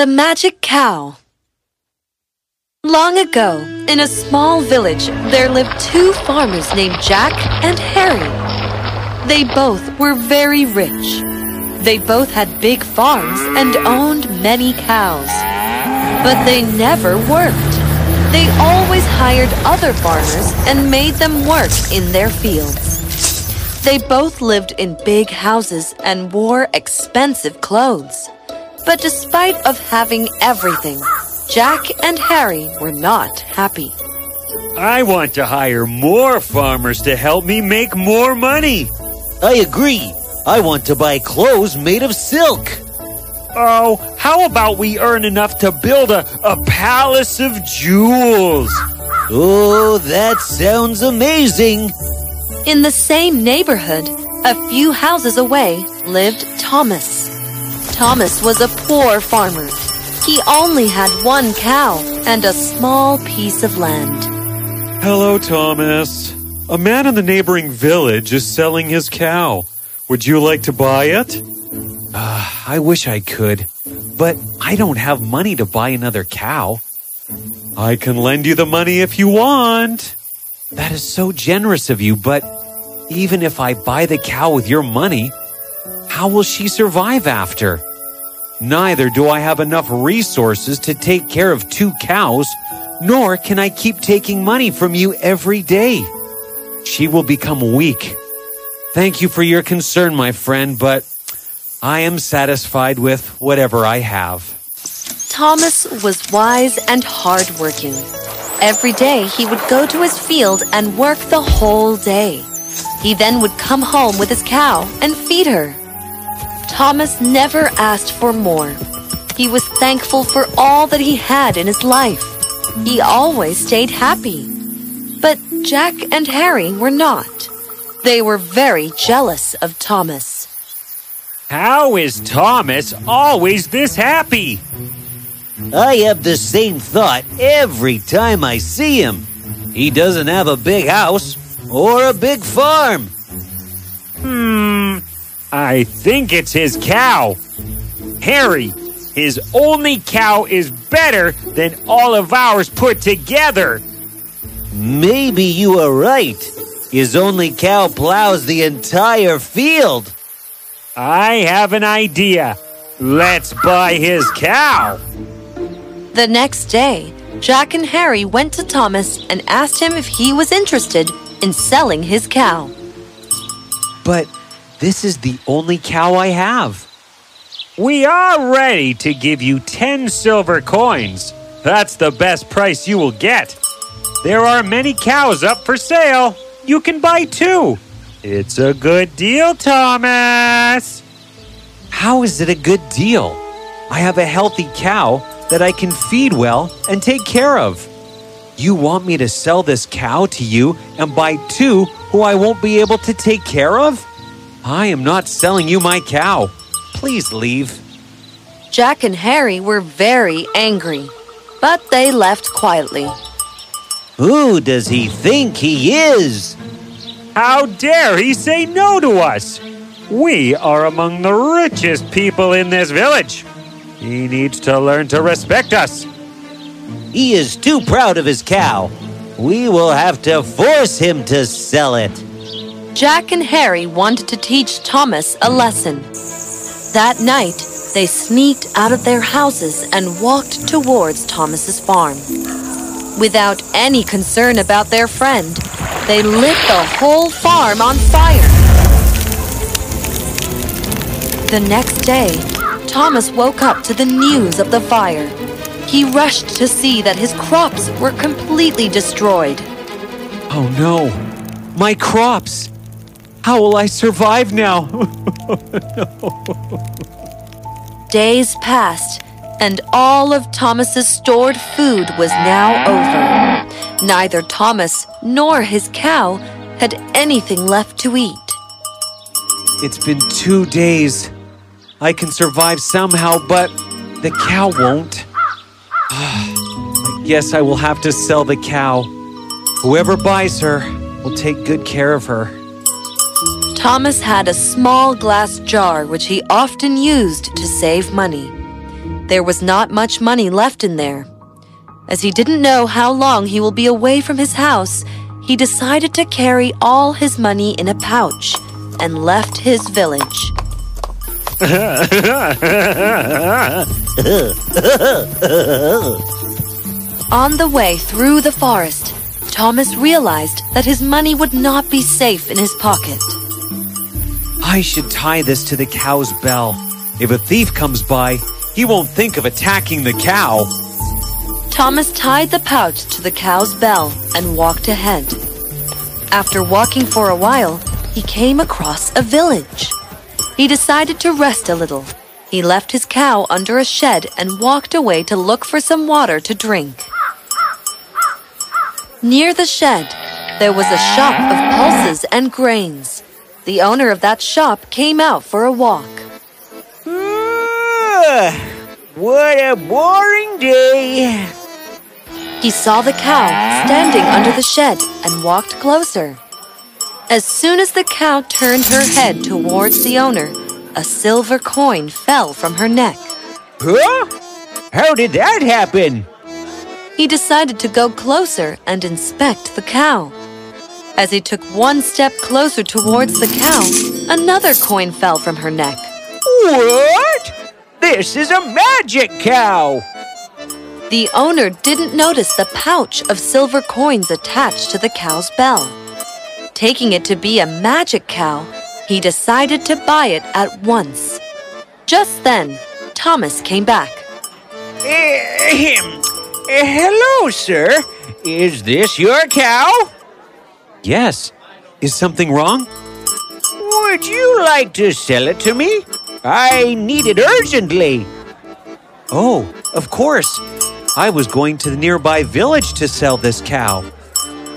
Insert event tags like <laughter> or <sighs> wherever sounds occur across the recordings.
The Magic Cow Long ago, in a small village, there lived two farmers named Jack and Harry. They both were very rich. They both had big farms and owned many cows. But they never worked. They always hired other farmers and made them work in their fields. They both lived in big houses and wore expensive clothes. But despite of having everything, Jack and Harry were not happy. I want to hire more farmers to help me make more money. I agree. I want to buy clothes made of silk. Oh, how about we earn enough to build a, a palace of jewels? Oh, that sounds amazing. In the same neighborhood, a few houses away, lived Thomas. Thomas was a poor farmer. He only had one cow and a small piece of land. Hello, Thomas. A man in the neighboring village is selling his cow. Would you like to buy it? Uh, I wish I could, but I don't have money to buy another cow. I can lend you the money if you want. That is so generous of you, but even if I buy the cow with your money, how will she survive after? Neither do I have enough resources to take care of two cows, nor can I keep taking money from you every day. She will become weak. Thank you for your concern, my friend, but I am satisfied with whatever I have. Thomas was wise and hardworking. Every day he would go to his field and work the whole day. He then would come home with his cow and feed her. Thomas never asked for more. He was thankful for all that he had in his life. He always stayed happy. But Jack and Harry were not. They were very jealous of Thomas. How is Thomas always this happy? I have the same thought every time I see him. He doesn't have a big house or a big farm. Hmm, I think it's his cow. Harry, his only cow is better than all of ours put together. Maybe you are right. His only cow plows the entire field. I have an idea. Let's buy his cow. The next day, Jack and Harry went to Thomas and asked him if he was interested in selling his cow. But this is the only cow I have. We are ready to give you 10 silver coins. That's the best price you will get. There are many cows up for sale. You can buy two. It's a good deal, Thomas. How is it a good deal? I have a healthy cow that I can feed well and take care of. You want me to sell this cow to you and buy two who I won't be able to take care of? I am not selling you my cow. Please leave. Jack and Harry were very angry, but they left quietly. Who does he think he is? How dare he say no to us? We are among the richest people in this village. He needs to learn to respect us. He is too proud of his cow. We will have to force him to sell it. Jack and Harry wanted to teach Thomas a lesson. That night, they sneaked out of their houses and walked towards Thomas's farm. Without any concern about their friend, they lit the whole farm on fire. The next day, Thomas woke up to the news of the fire. He rushed to see that his crops were completely destroyed. Oh no, my crops! How will I survive now? <laughs> Days passed, and all of Thomas's stored food was now over. Neither Thomas nor his cow had anything left to eat. It's been two days. I can survive somehow, but the cow won't. <sighs> I guess I will have to sell the cow. Whoever buys her will take good care of her. Thomas had a small glass jar which he often used to save money. There was not much money left in there. As he didn't know how long he will be away from his house, he decided to carry all his money in a pouch and left his village. On the way through the forest, Thomas realized that his money would not be safe in his pocket. I should tie this to the cow's bell. If a thief comes by, he won't think of attacking the cow. Thomas tied the pouch to the cow's bell and walked ahead. After walking for a while, he came across a village. He decided to rest a little. He left his cow under a shed and walked away to look for some water to drink. Near the shed, there was a shop of pulses and grains. The owner of that shop came out for a walk. Ah, what a boring day. He saw the cow standing under the shed and walked closer. As soon as the cow turned her head towards the owner, a silver coin fell from her neck. Huh? How did that happen? He decided to go closer and inspect the cow. As he took one step closer towards the cow, another coin fell from her neck. What? This is a magic cow. The owner didn't notice the pouch of silver coins attached to the cow's bell. Taking it to be a magic cow, he decided to buy it at once. Just then, Thomas came back. Ahem. Uh, hello, sir. Is this your cow? Yes. Is something wrong? Would you like to sell it to me? I need it urgently. Oh, of course. I was going to the nearby village to sell this cow.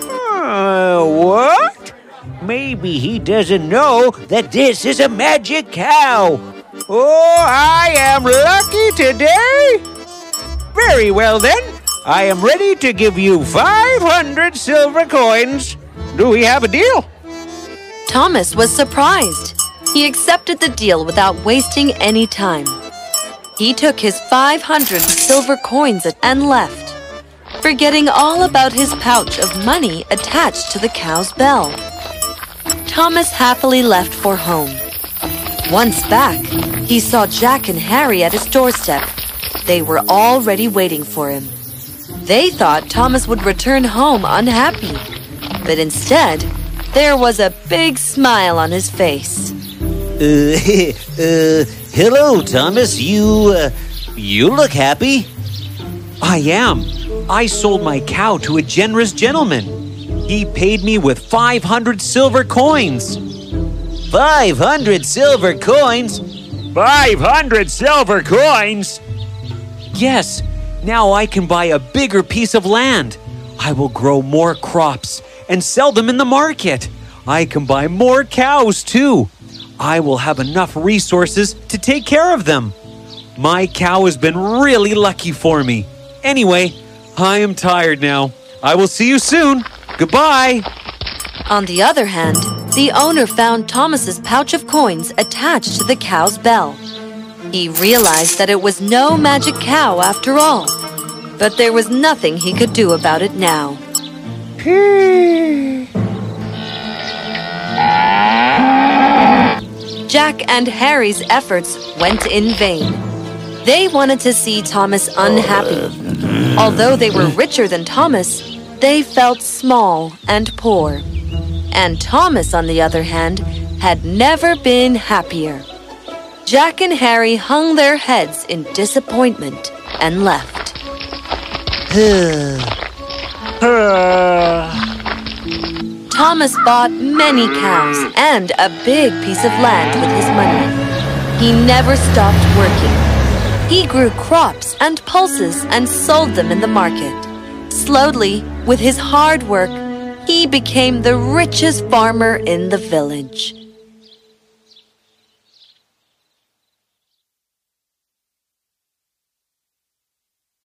Uh, what? Maybe he doesn't know that this is a magic cow. Oh, I am lucky today. Very well then. I am ready to give you 500 silver coins. Do we have a deal? Thomas was surprised. He accepted the deal without wasting any time. He took his 500 silver coins and left, forgetting all about his pouch of money attached to the cow's bell. Thomas happily left for home. Once back, he saw Jack and Harry at his doorstep. They were already waiting for him. They thought Thomas would return home unhappy, but instead, there was a big smile on his face. Uh, <laughs> uh, hello, Thomas. You, uh, you look happy. I am. I sold my cow to a generous gentleman. He paid me with 500 silver coins. 500 silver coins? 500 silver coins? Yes, now I can buy a bigger piece of land. I will grow more crops and sell them in the market. I can buy more cows too. I will have enough resources to take care of them. My cow has been really lucky for me. Anyway, I am tired now. I will see you soon. Goodbye. On the other hand, the owner found Thomas's pouch of coins attached to the cow's bell. He realized that it was no magic cow after all, but there was nothing he could do about it now. Jack and Harry's efforts went in vain. They wanted to see Thomas unhappy. Although they were richer than Thomas, they felt small and poor. And Thomas, on the other hand, had never been happier. Jack and Harry hung their heads in disappointment and left. <sighs> Thomas bought many cows and a big piece of land with his money. He never stopped working. He grew crops and pulses and sold them in the market. Slowly, with his hard work, he became the richest farmer in the village.